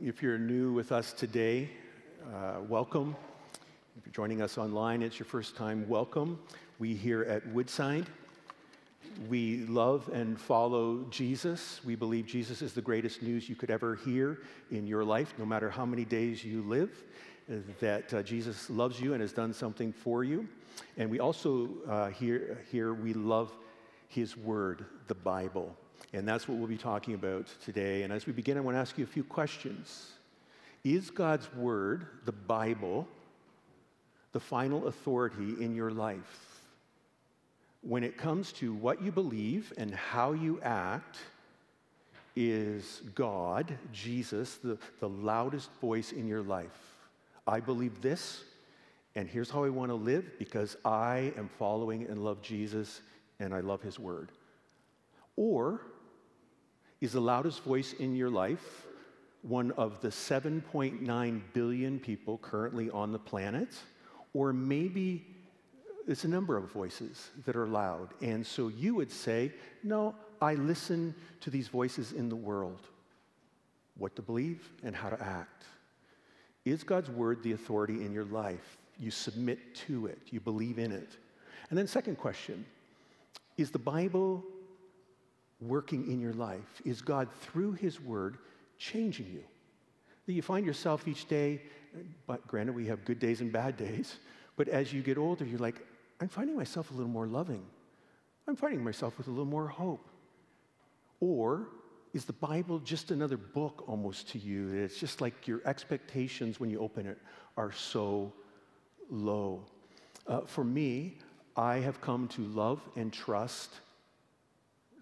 If you're new with us today, uh, welcome. If you're joining us online, it's your first time, welcome. We here at Woodside, we love and follow Jesus. We believe Jesus is the greatest news you could ever hear in your life, no matter how many days you live, that uh, Jesus loves you and has done something for you. And we also uh, here, here, we love his word, the Bible. And that's what we'll be talking about today. And as we begin, I want to ask you a few questions. Is God's Word, the Bible, the final authority in your life? When it comes to what you believe and how you act, is God, Jesus, the, the loudest voice in your life? I believe this, and here's how I want to live because I am following and love Jesus and I love His Word. Or is the loudest voice in your life one of the 7.9 billion people currently on the planet? Or maybe it's a number of voices that are loud. And so you would say, No, I listen to these voices in the world. What to believe and how to act. Is God's word the authority in your life? You submit to it, you believe in it. And then, second question Is the Bible working in your life? Is God, through His Word, changing you? That you find yourself each day, but granted, we have good days and bad days, but as you get older, you're like, I'm finding myself a little more loving. I'm finding myself with a little more hope. Or is the Bible just another book almost to you? It's just like your expectations when you open it are so low. Uh, for me, I have come to love and trust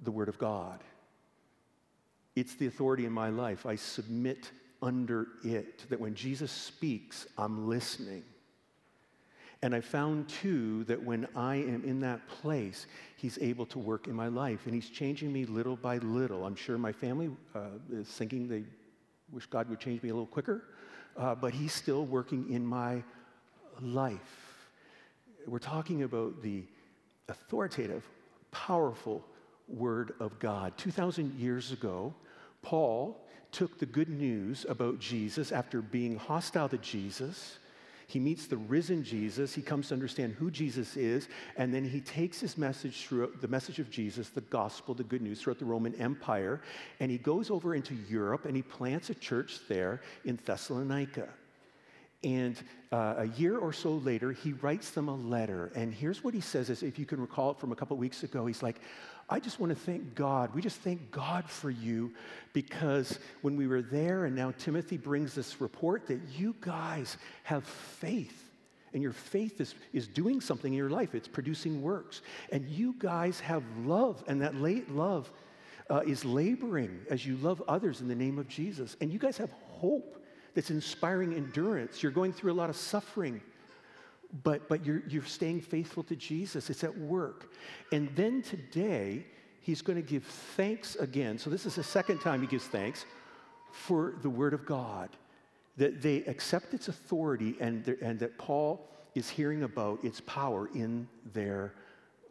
the Word of God. It's the authority in my life. I submit under it, that when Jesus speaks, I'm listening. And I found too that when I am in that place, He's able to work in my life. And He's changing me little by little. I'm sure my family uh, is thinking they wish God would change me a little quicker, uh, but He's still working in my life. We're talking about the authoritative, powerful, Word of God. 2,000 years ago, Paul took the good news about Jesus after being hostile to Jesus. He meets the risen Jesus. He comes to understand who Jesus is, and then he takes his message through the message of Jesus, the gospel, the good news, throughout the Roman Empire, and he goes over into Europe and he plants a church there in Thessalonica. And uh, a year or so later, he writes them a letter. And here's what he says: is if you can recall it from a couple weeks ago, he's like, I just want to thank God. We just thank God for you because when we were there, and now Timothy brings this report that you guys have faith. And your faith is, is doing something in your life, it's producing works. And you guys have love, and that late love uh, is laboring as you love others in the name of Jesus. And you guys have hope that's inspiring endurance. You're going through a lot of suffering but, but you're, you're staying faithful to Jesus. It's at work. And then today, he's going to give thanks again. So, this is the second time he gives thanks for the Word of God, that they accept its authority and, and that Paul is hearing about its power in their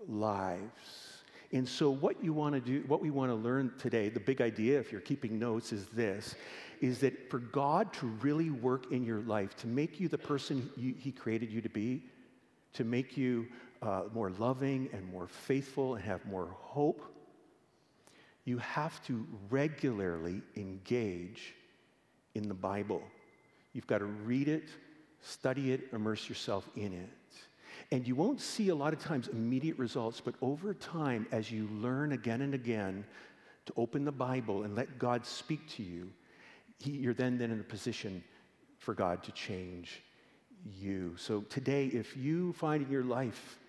lives. And so, what you want to do, what we want to learn today, the big idea, if you're keeping notes, is this is that for God to really work in your life, to make you the person you, He created you to be, to make you uh, more loving and more faithful and have more hope, you have to regularly engage in the Bible. You've got to read it, study it, immerse yourself in it. And you won't see a lot of times immediate results, but over time, as you learn again and again to open the Bible and let God speak to you, he, you're then, then in a position for God to change you. So today, if you find in your life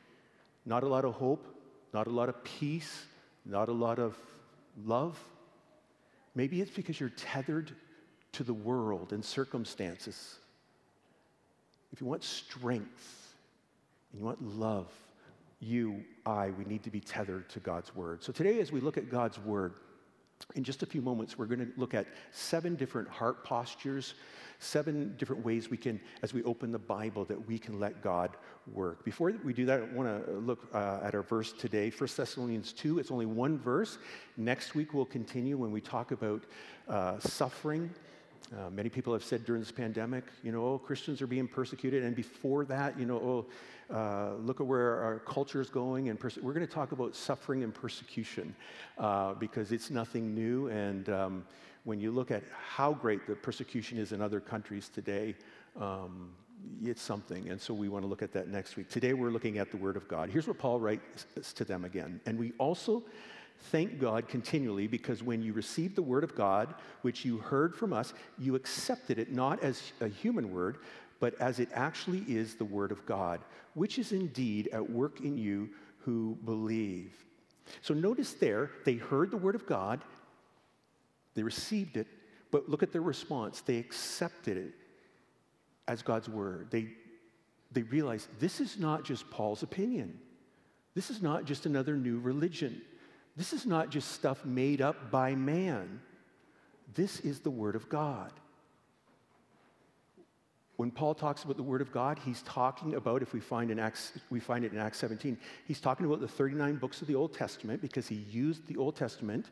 not a lot of hope, not a lot of peace, not a lot of love, maybe it's because you're tethered to the world and circumstances. If you want strength and you want love, you, I, we need to be tethered to God's word. So today, as we look at God's word, in just a few moments, we're going to look at seven different heart postures, seven different ways we can, as we open the Bible, that we can let God work. Before we do that, I want to look uh, at our verse today, 1 Thessalonians 2. It's only one verse. Next week, we'll continue when we talk about uh, suffering Uh, many people have said during this pandemic, you know, oh, Christians are being persecuted. And before that, you know, oh, uh, look at where our culture is going. And we're going to talk about suffering and persecution uh, because it's nothing new. And um, when you look at how great the persecution is in other countries today, um, it's something. And so we want to look at that next week. Today we're looking at the Word of God. Here's what Paul writes to them again. And we also thank God continually because when you received the Word of God, which you heard from us, you accepted it not as a human word, but as it actually is the Word of God, which is indeed at work in you who believe. So notice there, they heard the Word of God, they received it, but look at their response. They accepted it as God's word. They, they realize this is not just Paul's opinion. This is not just another new religion. This is not just stuff made up by man. This is the Word of God. When Paul talks about the Word of God, he's talking about, if we find, in Acts, we find it in Acts 17, he's talking about the 39 books of the Old Testament because he used the Old Testament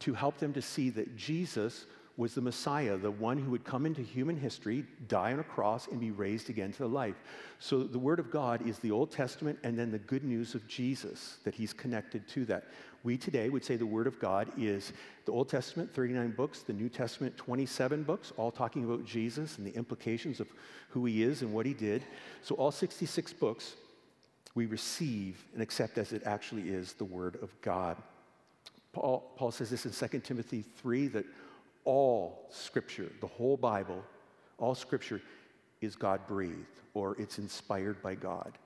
to help them to see that Jesus was the Messiah, the one who would come into human history, die on a cross, and be raised again to life. So the Word of God is the Old Testament and then the good news of Jesus, that He's connected to that. We today would say the Word of God is the Old Testament, 39 books, the New Testament, 27 books, all talking about Jesus and the implications of who He is and what He did. So all 66 books we receive and accept as it actually is the Word of God. Paul, Paul says this in 2 Timothy 3 that all scripture, the whole Bible, all scripture is God breathed or it's inspired by God.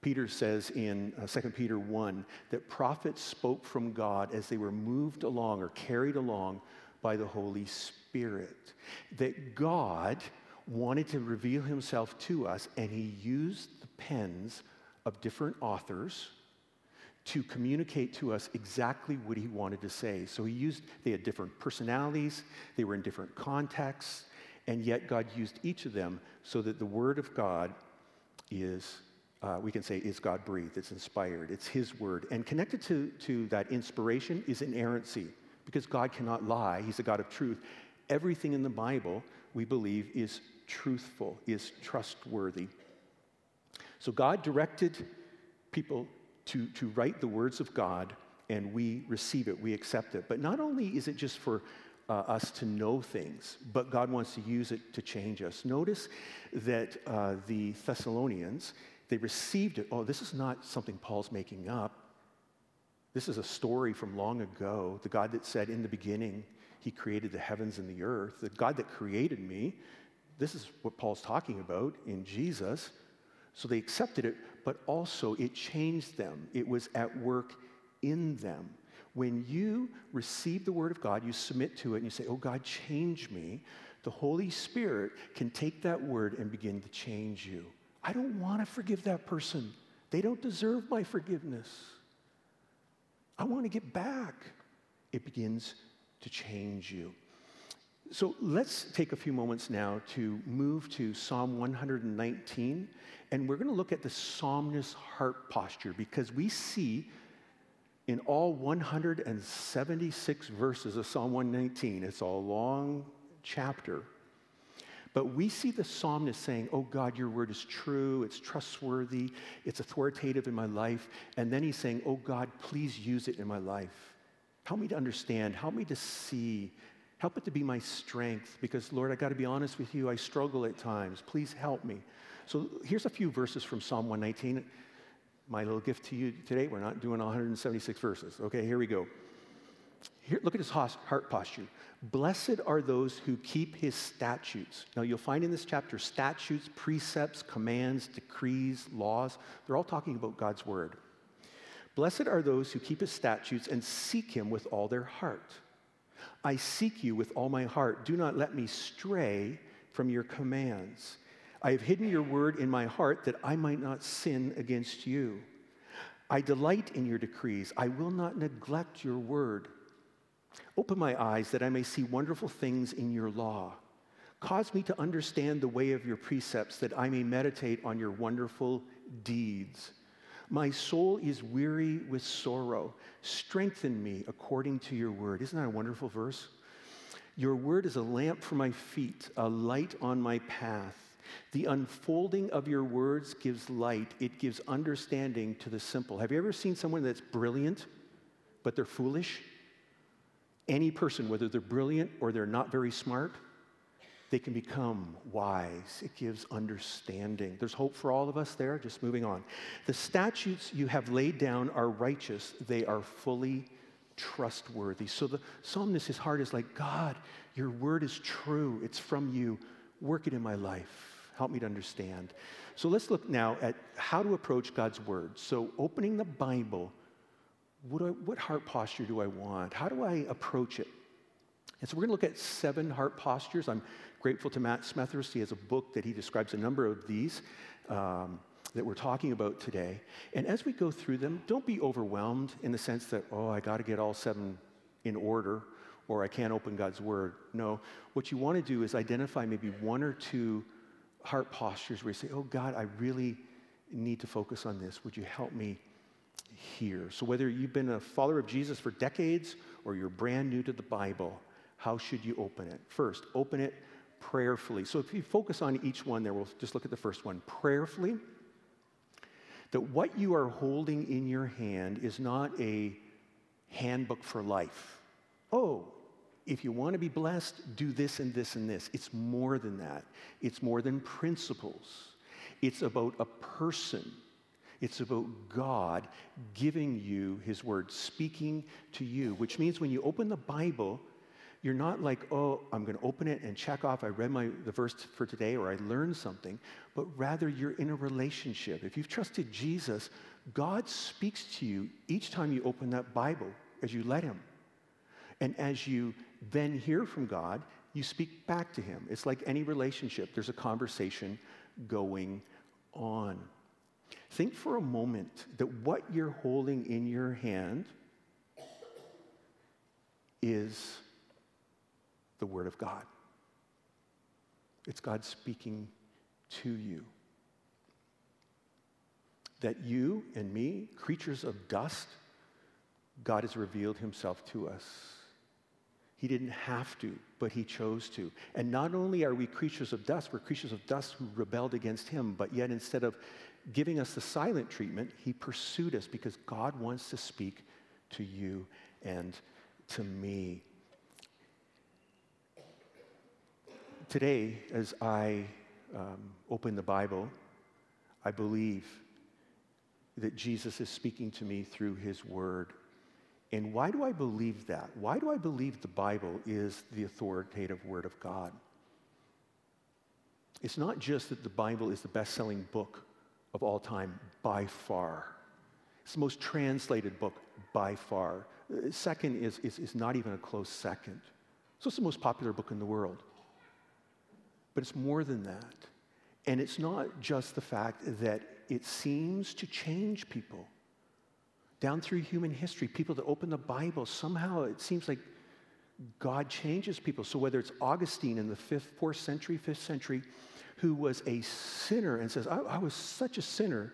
Peter says in uh, 2 Peter 1 that prophets spoke from God as they were moved along or carried along by the Holy Spirit. That God wanted to reveal himself to us and he used the pens of different authors to communicate to us exactly what he wanted to say. So he used, they had different personalities, they were in different contexts, and yet God used each of them so that the Word of God is, uh, we can say, is God breathed, it's inspired, it's His Word. And connected to, to that inspiration is inerrancy, because God cannot lie, He's a God of truth. Everything in the Bible, we believe, is truthful, is trustworthy. So God directed people to, to write the words of God and we receive it, we accept it. But not only is it just for uh, us to know things, but God wants to use it to change us. Notice that uh, the Thessalonians, they received it. Oh, this is not something Paul's making up. This is a story from long ago. The God that said in the beginning, He created the heavens and the earth. The God that created me. This is what Paul's talking about in Jesus. So they accepted it, but also it changed them. It was at work in them. When you receive the Word of God, you submit to it and you say, Oh, God, change me. The Holy Spirit can take that word and begin to change you. I don't want to forgive that person. They don't deserve my forgiveness. I want to get back. It begins to change you. So let's take a few moments now to move to Psalm 119, and we're going to look at the psalmist's heart posture because we see in all 176 verses of Psalm 119, it's a long chapter, but we see the psalmist saying, Oh God, your word is true, it's trustworthy, it's authoritative in my life. And then he's saying, Oh God, please use it in my life. Help me to understand, help me to see, Help it to be my strength because, Lord, I got to be honest with you, I struggle at times. Please help me. So here's a few verses from Psalm 119. My little gift to you today, we're not doing 176 verses. Okay, here we go. Here, look at his heart posture. Blessed are those who keep his statutes. Now, you'll find in this chapter statutes, precepts, commands, decrees, laws. They're all talking about God's word. Blessed are those who keep his statutes and seek him with all their heart. I seek you with all my heart. Do not let me stray from your commands. I have hidden your word in my heart that I might not sin against you. I delight in your decrees. I will not neglect your word. Open my eyes that I may see wonderful things in your law. Cause me to understand the way of your precepts that I may meditate on your wonderful deeds. My soul is weary with sorrow. Strengthen me according to your word. Isn't that a wonderful verse? Your word is a lamp for my feet, a light on my path. The unfolding of your words gives light, it gives understanding to the simple. Have you ever seen someone that's brilliant, but they're foolish? Any person, whether they're brilliant or they're not very smart, they can become wise. It gives understanding. There's hope for all of us there. Just moving on. The statutes you have laid down are righteous, they are fully trustworthy. So the psalmist, his heart is like, God, your word is true. It's from you. Work it in my life. Help me to understand. So let's look now at how to approach God's word. So opening the Bible, what, I, what heart posture do I want? How do I approach it? And so we're going to look at seven heart postures. I'm grateful to Matt Smethurst. He has a book that he describes a number of these. Um, that we're talking about today. And as we go through them, don't be overwhelmed in the sense that, oh, I got to get all seven in order or I can't open God's word. No, what you want to do is identify maybe one or two heart postures where you say, oh, God, I really need to focus on this. Would you help me here? So, whether you've been a follower of Jesus for decades or you're brand new to the Bible, how should you open it? First, open it prayerfully. So, if you focus on each one there, we'll just look at the first one. Prayerfully that what you are holding in your hand is not a handbook for life. Oh, if you want to be blessed, do this and this and this. It's more than that. It's more than principles. It's about a person. It's about God giving you His word, speaking to you, which means when you open the Bible, you're not like, oh, I'm going to open it and check off, I read my, the verse for today or I learned something, but rather you're in a relationship. If you've trusted Jesus, God speaks to you each time you open that Bible as you let Him. And as you then hear from God, you speak back to Him. It's like any relationship, there's a conversation going on. Think for a moment that what you're holding in your hand is the Word of God. It's God speaking to you. That you and me, creatures of dust, God has revealed himself to us. He didn't have to, but he chose to. And not only are we creatures of dust, we're creatures of dust who rebelled against him, but yet instead of giving us the silent treatment, he pursued us because God wants to speak to you and to me. today, as I um, open the Bible, I believe that Jesus is speaking to me through his word. And why do I believe that? Why do I believe the Bible is the authoritative word of God? It's not just that the Bible is the best selling book of all time by far, it's the most translated book by far. Second is, is, is not even a close second. So it's the most popular book in the world. But it's more than that. And it's not just the fact that it seems to change people. Down through human history, people that open the Bible, somehow it seems like God changes people. So whether it's Augustine in the fifth, fourth century, fifth century, who was a sinner and says, I, I was such a sinner,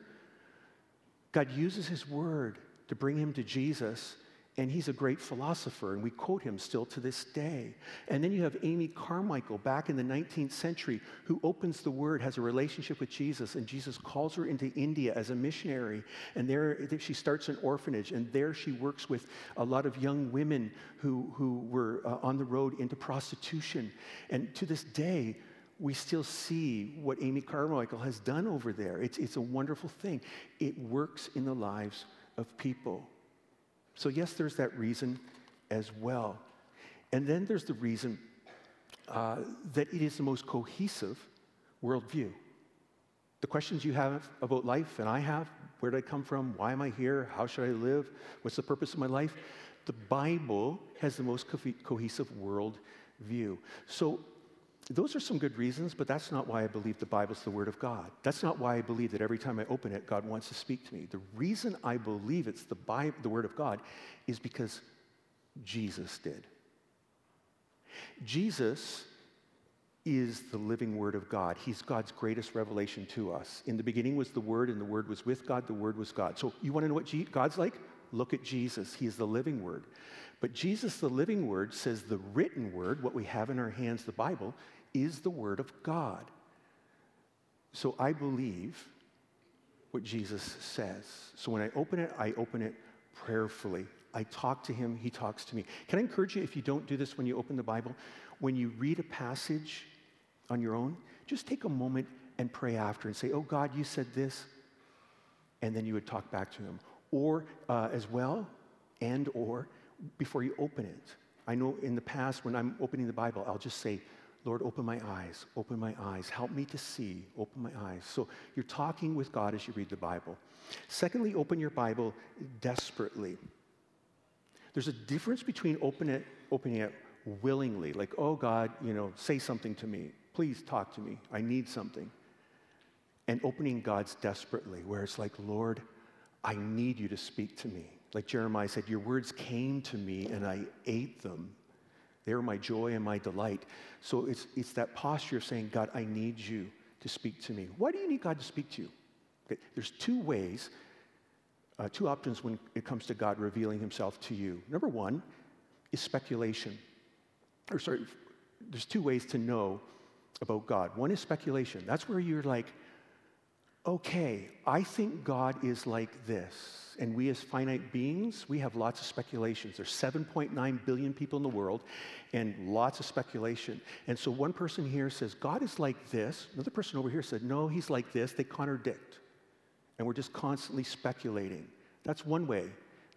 God uses his word to bring him to Jesus and he's a great philosopher, and we quote him still to this day. And then you have Amy Carmichael back in the 19th century who opens the word, has a relationship with Jesus, and Jesus calls her into India as a missionary. And there she starts an orphanage, and there she works with a lot of young women who, who were uh, on the road into prostitution. And to this day, we still see what Amy Carmichael has done over there. It's, it's a wonderful thing. It works in the lives of people. So, yes, there's that reason as well. And then there's the reason uh, that it is the most cohesive worldview. The questions you have about life, and I have where did I come from? Why am I here? How should I live? What's the purpose of my life? The Bible has the most co- cohesive worldview. So those are some good reasons, but that's not why I believe the Bible's the Word of God. That's not why I believe that every time I open it, God wants to speak to me. The reason I believe it's the, Bible, the Word of God is because Jesus did. Jesus is the living Word of God. He's God's greatest revelation to us. In the beginning was the Word, and the Word was with God, the Word was God. So you want to know what God's like? Look at Jesus. He is the living Word. But Jesus, the living word, says the written word, what we have in our hands, the Bible, is the word of God. So I believe what Jesus says. So when I open it, I open it prayerfully. I talk to him, he talks to me. Can I encourage you, if you don't do this when you open the Bible, when you read a passage on your own, just take a moment and pray after and say, Oh God, you said this. And then you would talk back to him. Or uh, as well, and or before you open it. I know in the past when I'm opening the Bible, I'll just say, Lord, open my eyes, open my eyes, help me to see, open my eyes. So you're talking with God as you read the Bible. Secondly, open your Bible desperately. There's a difference between open it, opening it willingly, like, oh God, you know, say something to me. Please talk to me. I need something. And opening God's desperately, where it's like, Lord, I need you to speak to me. Like Jeremiah said, Your words came to me and I ate them. They are my joy and my delight. So it's, it's that posture of saying, God, I need you to speak to me. Why do you need God to speak to you? Okay, there's two ways, uh, two options when it comes to God revealing himself to you. Number one is speculation. Or, sorry, there's two ways to know about God. One is speculation. That's where you're like, okay, I think God is like this. And we, as finite beings, we have lots of speculations. There's 7.9 billion people in the world and lots of speculation. And so one person here says, God is like this. Another person over here said, no, he's like this. They contradict. And we're just constantly speculating. That's one way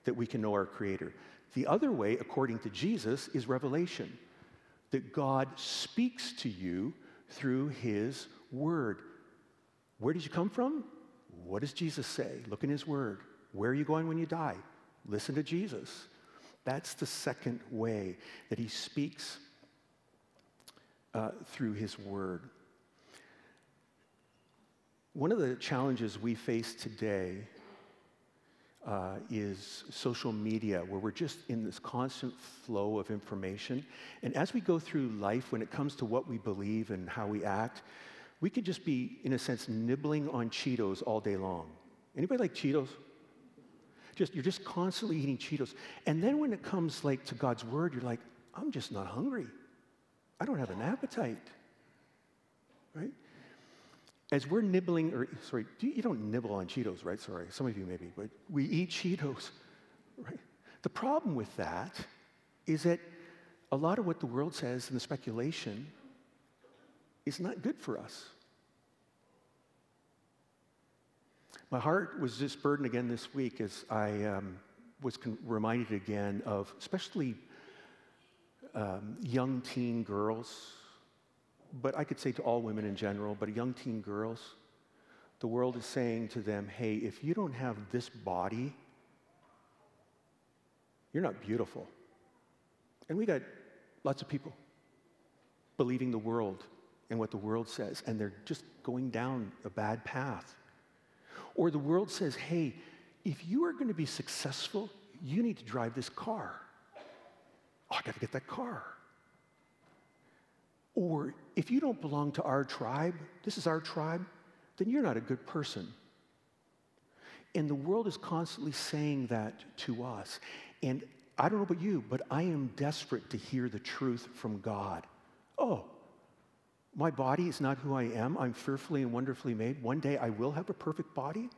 that we can know our Creator. The other way, according to Jesus, is revelation that God speaks to you through His Word. Where did you come from? What does Jesus say? Look in His Word. Where are you going when you die? Listen to Jesus. That's the second way that he speaks uh, through his word. One of the challenges we face today uh, is social media, where we're just in this constant flow of information. And as we go through life, when it comes to what we believe and how we act, we could just be, in a sense, nibbling on Cheetos all day long. Anybody like Cheetos? Just, you're just constantly eating Cheetos. And then when it comes like to God's word, you're like, I'm just not hungry. I don't have an appetite. Right? As we're nibbling, or sorry, you don't nibble on Cheetos, right? Sorry, some of you maybe, but we eat Cheetos, right? The problem with that is that a lot of what the world says and the speculation is not good for us. My heart was just burdened again this week as I um, was con- reminded again of especially um, young teen girls, but I could say to all women in general, but young teen girls. The world is saying to them, hey, if you don't have this body, you're not beautiful. And we got lots of people believing the world and what the world says, and they're just going down a bad path. Or the world says, hey, if you are going to be successful, you need to drive this car. Oh, I got to get that car. Or if you don't belong to our tribe, this is our tribe, then you're not a good person. And the world is constantly saying that to us. And I don't know about you, but I am desperate to hear the truth from God. Oh, my body is not who I am. I'm fearfully and wonderfully made. One day I will have a perfect body.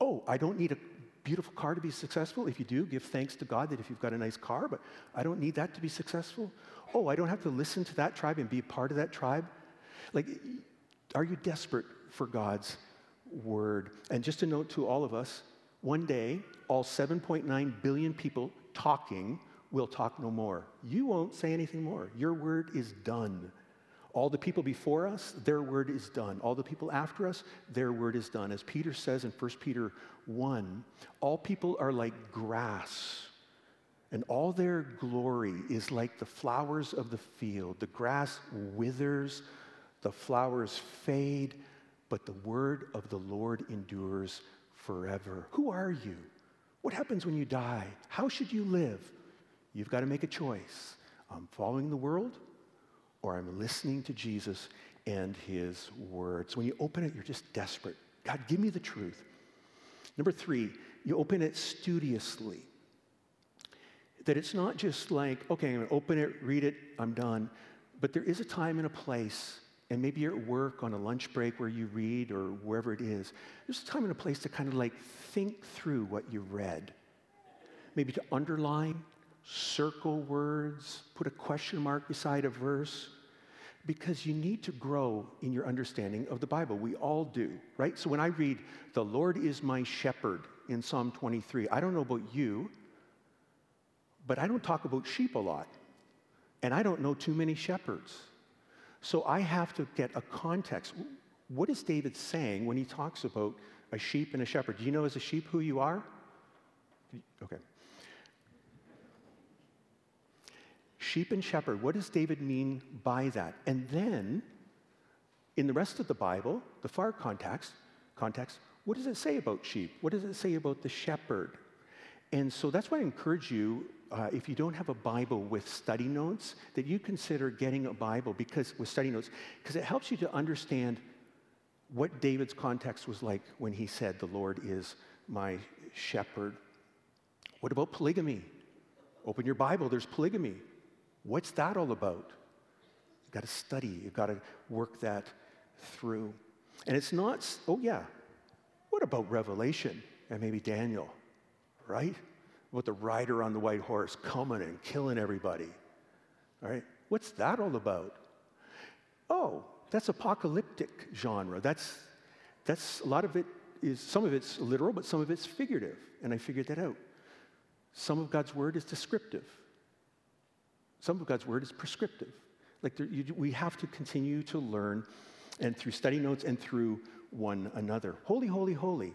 Oh, I don't need a beautiful car to be successful. If you do, give thanks to God that if you've got a nice car, but I don't need that to be successful. Oh, I don't have to listen to that tribe and be part of that tribe. Like, are you desperate for God's word? And just a note to all of us one day, all 7.9 billion people talking will talk no more. You won't say anything more. Your word is done. All the people before us, their word is done. All the people after us, their word is done. As Peter says in 1 Peter 1, all people are like grass, and all their glory is like the flowers of the field. The grass withers, the flowers fade, but the word of the Lord endures forever. Who are you? What happens when you die? How should you live? You've got to make a choice. I'm following the world or I'm listening to Jesus and his words. When you open it, you're just desperate. God, give me the truth. Number three, you open it studiously. That it's not just like, okay, I'm going to open it, read it, I'm done. But there is a time and a place, and maybe you're at work on a lunch break where you read or wherever it is. There's a time and a place to kind of like think through what you read. Maybe to underline, circle words, put a question mark beside a verse, because you need to grow in your understanding of the Bible. We all do, right? So when I read, The Lord is my shepherd in Psalm 23, I don't know about you, but I don't talk about sheep a lot. And I don't know too many shepherds. So I have to get a context. What is David saying when he talks about a sheep and a shepherd? Do you know as a sheep who you are? Okay. Sheep and shepherd, what does David mean by that? And then, in the rest of the Bible, the far context, context, what does it say about sheep? What does it say about the shepherd? And so that's why I encourage you, uh, if you don't have a Bible with study notes, that you consider getting a Bible because with study notes, because it helps you to understand what David's context was like when he said, "The Lord is my shepherd." What about polygamy? Open your Bible. There's polygamy. What's that all about? You've got to study, you've got to work that through. And it's not, oh yeah, what about Revelation and maybe Daniel, right? About the rider on the white horse coming and killing everybody, all right? What's that all about? Oh, that's apocalyptic genre. That's, that's a lot of it is, some of it's literal, but some of it's figurative. And I figured that out. Some of God's word is descriptive. Some of God's word is prescriptive. Like there, you, we have to continue to learn, and through study notes and through one another. Holy, holy, holy.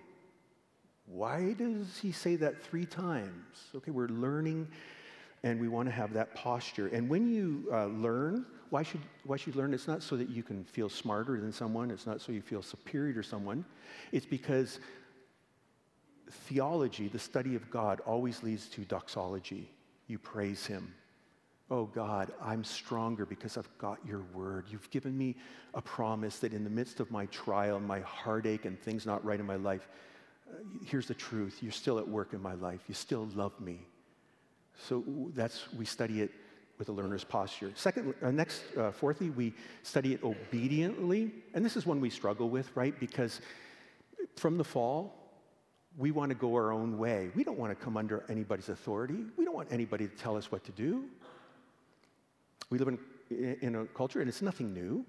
Why does he say that three times? Okay, we're learning and we want to have that posture. And when you uh, learn, why should, why should you learn? It's not so that you can feel smarter than someone, it's not so you feel superior to someone. It's because theology, the study of God, always leads to doxology. You praise him, Oh God, I'm stronger because I've got your word. You've given me a promise that in the midst of my trial my heartache and things not right in my life, uh, here's the truth. You're still at work in my life. You still love me. So that's, we study it with a learner's posture. Second, uh, next, uh, fourthly, we study it obediently. And this is one we struggle with, right? Because from the fall, we want to go our own way. We don't want to come under anybody's authority. We don't want anybody to tell us what to do. We live in, in a culture, and it's nothing new,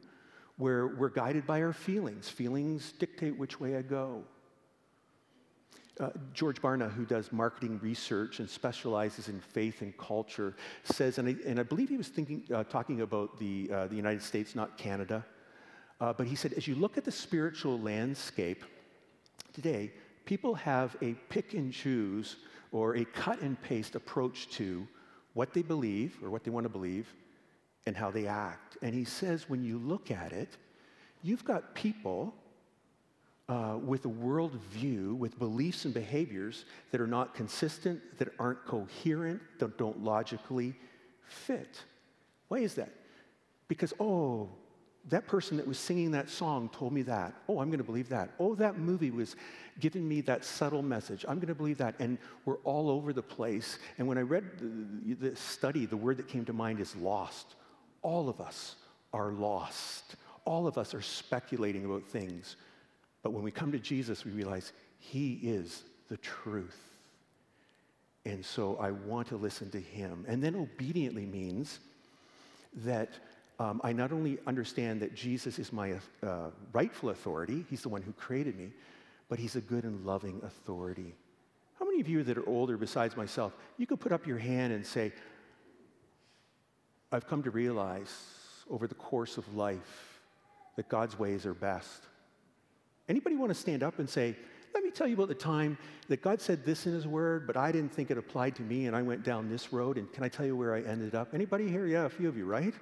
where we're guided by our feelings. Feelings dictate which way I go. Uh, George Barna, who does marketing research and specializes in faith and culture, says, and I, and I believe he was thinking, uh, talking about the, uh, the United States, not Canada, uh, but he said, as you look at the spiritual landscape today, people have a pick and choose or a cut and paste approach to what they believe or what they want to believe and how they act. And he says, when you look at it, you've got people uh, with a worldview, with beliefs and behaviors that are not consistent, that aren't coherent, that don't logically fit. Why is that? Because, oh, that person that was singing that song told me that. Oh, I'm going to believe that. Oh, that movie was giving me that subtle message. I'm going to believe that. And we're all over the place. And when I read the study, the word that came to mind is lost. All of us are lost. All of us are speculating about things. But when we come to Jesus, we realize He is the truth. And so I want to listen to Him. And then obediently means that um, I not only understand that Jesus is my uh, rightful authority, He's the one who created me, but He's a good and loving authority. How many of you that are older, besides myself, you could put up your hand and say, I've come to realize over the course of life that God's ways are best. Anybody want to stand up and say, let me tell you about the time that God said this in his word, but I didn't think it applied to me and I went down this road and can I tell you where I ended up? Anybody here? Yeah, a few of you, right?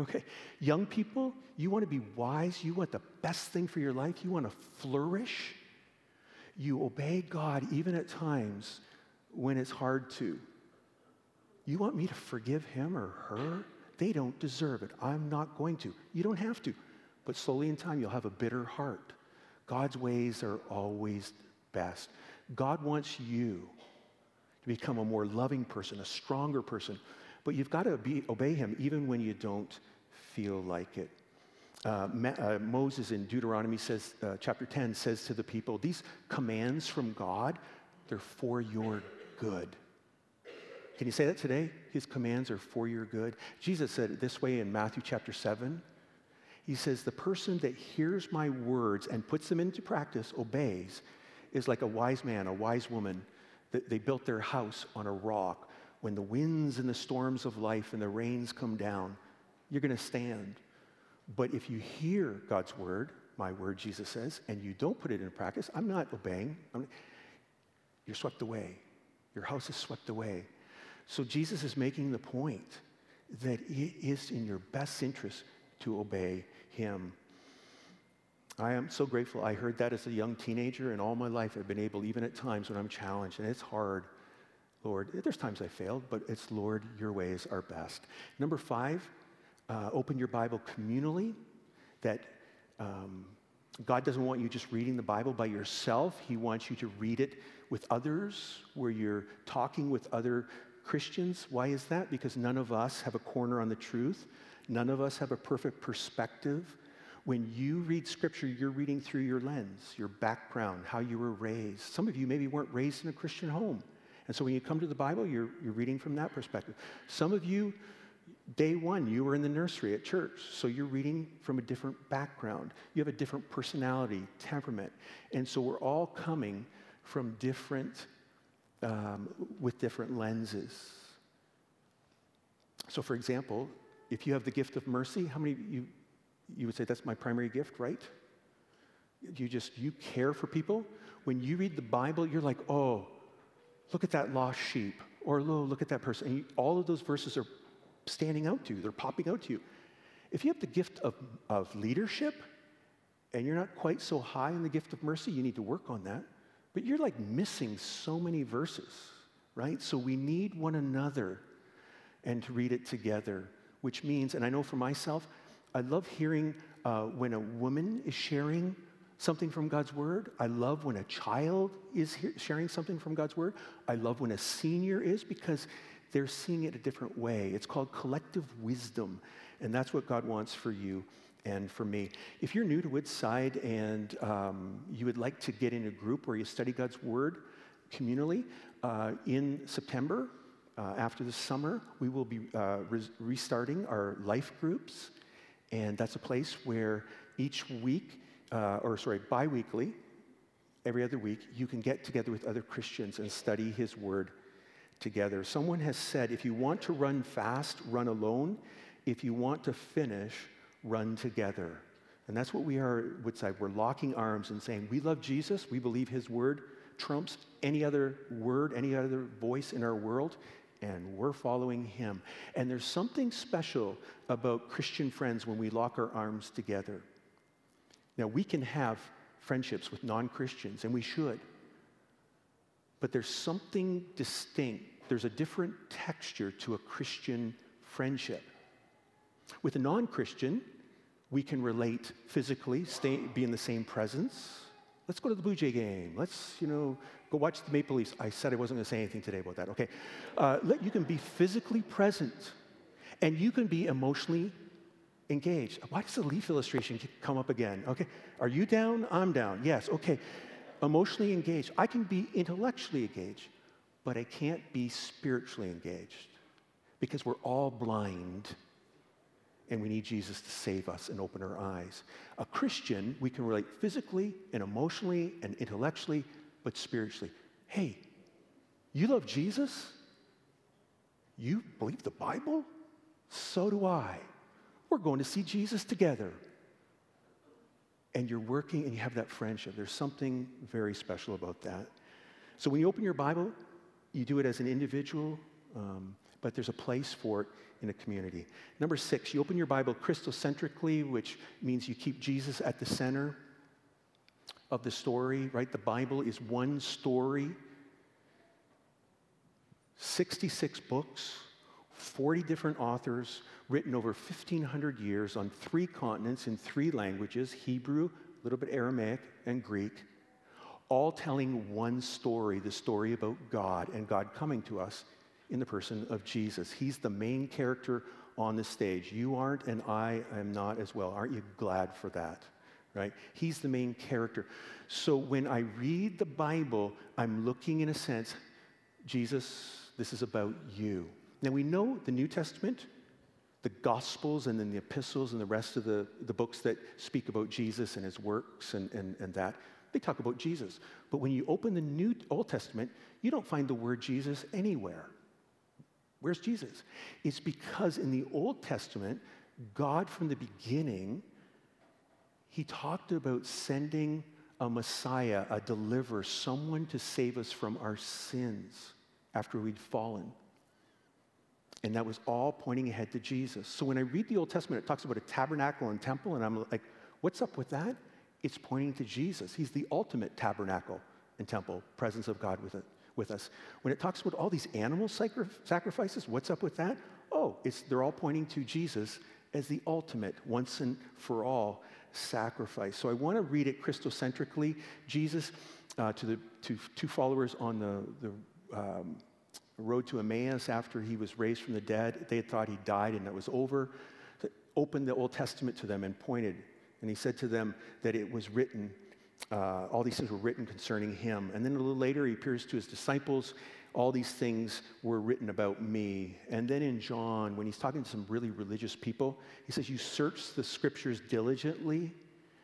Okay. Young people, you want to be wise, you want the best thing for your life, you want to flourish. You obey God even at times when it's hard to. You want me to forgive him or her? They don't deserve it. I'm not going to. You don't have to. But slowly in time, you'll have a bitter heart. God's ways are always best. God wants you to become a more loving person, a stronger person. But you've got to be, obey him even when you don't feel like it. Uh, Ma- uh, Moses in Deuteronomy says, uh, chapter 10 says to the people, These commands from God, they're for your good. Can you say that today? His commands are for your good. Jesus said it this way in Matthew chapter 7. He says, The person that hears my words and puts them into practice, obeys, is like a wise man, a wise woman. They built their house on a rock. When the winds and the storms of life and the rains come down, you're going to stand. But if you hear God's word, my word, Jesus says, and you don't put it into practice, I'm not obeying. I'm, you're swept away. Your house is swept away. So Jesus is making the point that it is in your best interest to obey him. I am so grateful. I heard that as a young teenager, and all my life I've been able, even at times when I'm challenged, and it's hard, Lord, there's times I failed, but it's Lord, your ways are best. Number five, uh, open your Bible communally. That um, God doesn't want you just reading the Bible by yourself, He wants you to read it with others, where you're talking with other Christians. Why is that? Because none of us have a corner on the truth, none of us have a perfect perspective. When you read scripture, you're reading through your lens, your background, how you were raised. Some of you maybe weren't raised in a Christian home. And so when you come to the Bible, you're, you're reading from that perspective. Some of you, day one, you were in the nursery at church, so you're reading from a different background. You have a different personality, temperament. And so we're all coming from different, um, with different lenses. So, for example, if you have the gift of mercy, how many you you would say that's my primary gift, right? You just you care for people. When you read the Bible, you're like, oh, look at that lost sheep, or oh, look at that person. And you, all of those verses are standing out to you. They're popping out to you. If you have the gift of, of leadership, and you're not quite so high in the gift of mercy, you need to work on that. But you're like missing so many verses, right? So we need one another and to read it together, which means, and I know for myself, I love hearing uh, when a woman is sharing something from God's Word. I love when a child is sharing something from God's Word. I love when a senior is because they're seeing it a different way. It's called collective wisdom, and that's what God wants for you and for me. If you're new to Woodside and um, you would like to get in a group where you study God's Word communally, uh, in September, uh, after the summer, we will be uh, re- restarting our life groups. And that's a place where each week, uh, or sorry, bi weekly, every other week, you can get together with other Christians and study His Word together. Someone has said if you want to run fast, run alone. If you want to finish, run together. And that's what we are at Woodside. We're locking arms and saying, We love Jesus. We believe His Word trumps any other word, any other voice in our world and we're following him. And there's something special about Christian friends when we lock our arms together. Now, we can have friendships with non Christians, and we should. But there's something distinct, there's a different texture to a Christian friendship. With a non Christian, we can relate physically, stay, be in the same presence. Let's go to the Blue Jay game. Let's, you know, go watch the Maple Leafs. I said I wasn't going to say anything today about that. Okay. Uh, let, you can be physically present and you can be emotionally engaged. Why does the leaf illustration come up again? Okay. Are you down? I'm down. Yes. Okay. Emotionally engaged. I can be intellectually engaged, but I can't be spiritually engaged because we're all blind and we need Jesus to save us and open our eyes. A Christian, we can relate physically and emotionally and intellectually, but spiritually. Hey, you love Jesus? You believe the Bible? So do I. We're going to see Jesus together. And you're working and you have that friendship. There's something very special about that. So when you open your Bible, you do it as an individual, um, but there's a place for it in a community. Number six, you open your Bible Christocentrically, which means you keep Jesus at the center of the story, right? The Bible is one story, 66 books, 40 different authors, written over 1,500 years on three continents in three languages Hebrew, a little bit Aramaic, and Greek. all telling one story the story about God and God coming to us in the person of Jesus. He's the main character on the stage. You aren't, and I am not as well. Aren't you glad for that? Right? He's the main character. So when I read the Bible, I'm looking in a sense, Jesus, this is about you. Now we know the New Testament, the Gospels, and then the epistles and the rest of the, the books that speak about Jesus and his works and, and, and that, they talk about Jesus. But when you open the New Old Testament, you don't find the word Jesus anywhere. Where's Jesus? It's because in the Old Testament, God from the beginning, he talked about sending a Messiah, a deliverer, someone to save us from our sins after we'd fallen. And that was all pointing ahead to Jesus. So when I read the Old Testament, it talks about a tabernacle and temple, and I'm like, what's up with that? It's pointing to Jesus. He's the ultimate tabernacle and temple, presence of God with it with us. When it talks about all these animal sacrifices, what's up with that? Oh, it's, they're all pointing to Jesus as the ultimate, once and for all sacrifice. So I want to read it Christocentrically. Jesus uh, to the to two followers on the, the um, road to Emmaus after he was raised from the dead. They had thought he died and it was over. Opened the Old Testament to them and pointed, and he said to them that it was written uh, all these things were written concerning him. And then a little later, he appears to his disciples. All these things were written about me. And then in John, when he's talking to some really religious people, he says, You search the scriptures diligently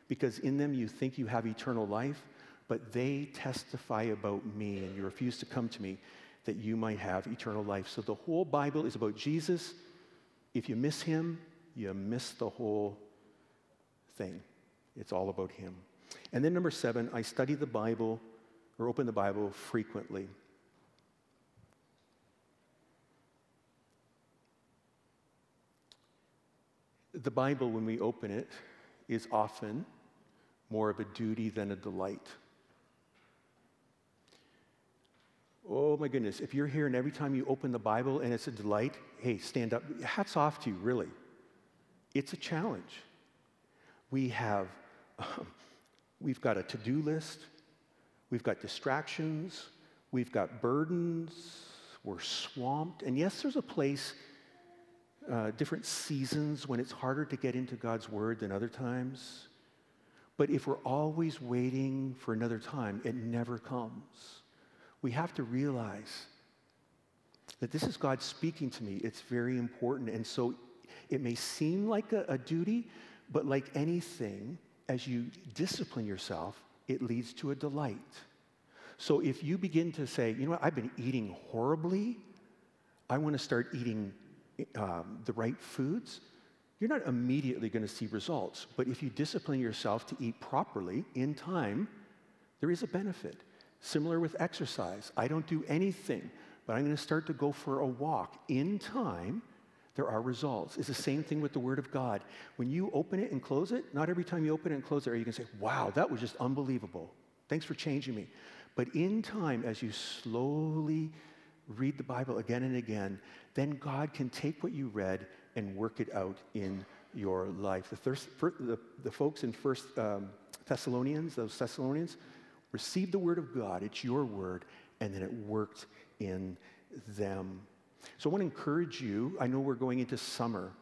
because in them you think you have eternal life, but they testify about me, and you refuse to come to me that you might have eternal life. So the whole Bible is about Jesus. If you miss him, you miss the whole thing. It's all about him. And then, number seven, I study the Bible or open the Bible frequently. The Bible, when we open it, is often more of a duty than a delight. Oh my goodness, if you're here and every time you open the Bible and it's a delight, hey, stand up. Hats off to you, really. It's a challenge. We have We've got a to do list, we've got distractions, we've got burdens, we're swamped. And yes, there's a place, uh, different seasons when it's harder to get into God's Word than other times. But if we're always waiting for another time, it never comes. We have to realize that this is God speaking to me. It's very important. And so it may seem like a, a duty, but like anything, as you discipline yourself, it leads to a delight. So if you begin to say, you know what, I've been eating horribly, I want to start eating um, the right foods, you're not immediately going to see results. But if you discipline yourself to eat properly in time, there is a benefit. Similar with exercise. I don't do anything, but I'm going to start to go for a walk in time there are results. It's the same thing with the Word of God. When you open it and close it, not every time you open it and close it are you going to say, wow, that was just unbelievable. Thanks for changing me. But in time, as you slowly read the Bible again and again, then God can take what you read and work it out in your life. The, thirst, the, the folks in First um, Thessalonians, those Thessalonians, received the Word of God. It's your Word, and then it worked in them. So I want to encourage you. I know we're going into summer.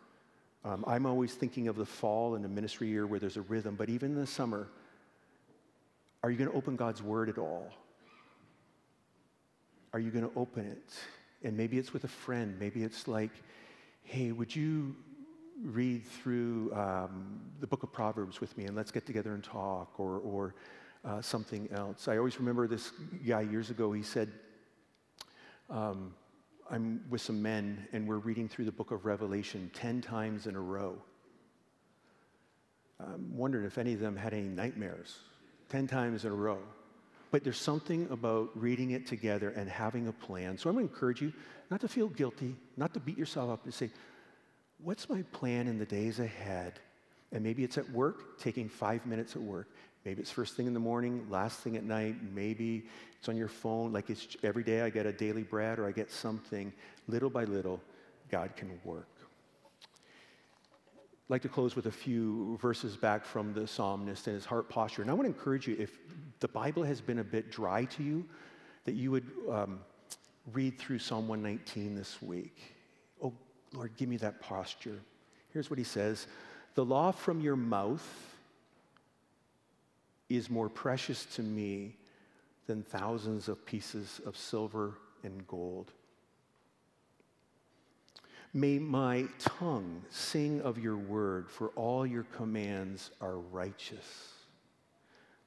Um, I'm always thinking of the fall and the ministry year where there's a rhythm, but even in the summer, are you going to open God's word at all? Are you going to open it? And maybe it's with a friend. Maybe it's like, hey, would you read through um, the book of Proverbs with me and let's get together and talk or, or uh, something else? I always remember this guy years ago, he said, um, I'm with some men and we're reading through the book of Revelation 10 times in a row. I'm wondering if any of them had any nightmares 10 times in a row. But there's something about reading it together and having a plan. So I'm going to encourage you not to feel guilty, not to beat yourself up, and say, What's my plan in the days ahead? And maybe it's at work, taking five minutes at work. Maybe it's first thing in the morning, last thing at night. Maybe it's on your phone. Like it's every day I get a daily bread or I get something. Little by little, God can work. I'd like to close with a few verses back from the psalmist and his heart posture. And I want to encourage you if the Bible has been a bit dry to you, that you would um, read through Psalm 119 this week. Oh, Lord, give me that posture. Here's what he says The law from your mouth is more precious to me than thousands of pieces of silver and gold. May my tongue sing of your word, for all your commands are righteous.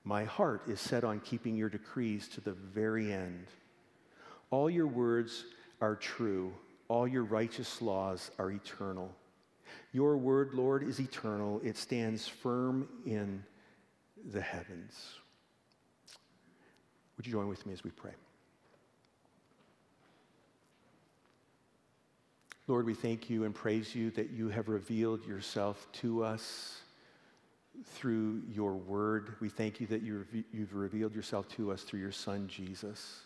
My heart is set on keeping your decrees to the very end. All your words are true, all your righteous laws are eternal. Your word, Lord, is eternal, it stands firm in the heavens. Would you join with me as we pray? Lord, we thank you and praise you that you have revealed yourself to us through your word. We thank you that you've revealed yourself to us through your son, Jesus.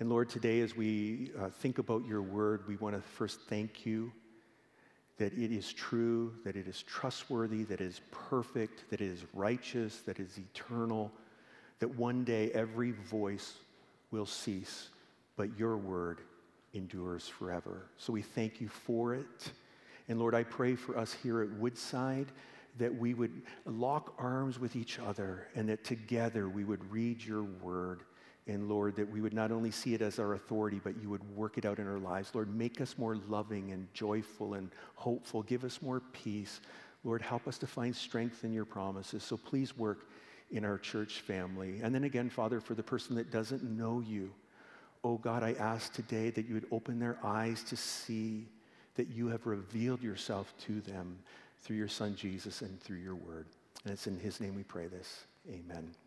And Lord, today as we uh, think about your word, we want to first thank you that it is true, that it is trustworthy, that it is perfect, that it is righteous, that it is eternal, that one day every voice will cease, but your word endures forever. So we thank you for it. And Lord, I pray for us here at Woodside that we would lock arms with each other and that together we would read your word. And Lord, that we would not only see it as our authority, but you would work it out in our lives. Lord, make us more loving and joyful and hopeful. Give us more peace. Lord, help us to find strength in your promises. So please work in our church family. And then again, Father, for the person that doesn't know you, oh God, I ask today that you would open their eyes to see that you have revealed yourself to them through your Son Jesus and through your word. And it's in his name we pray this. Amen.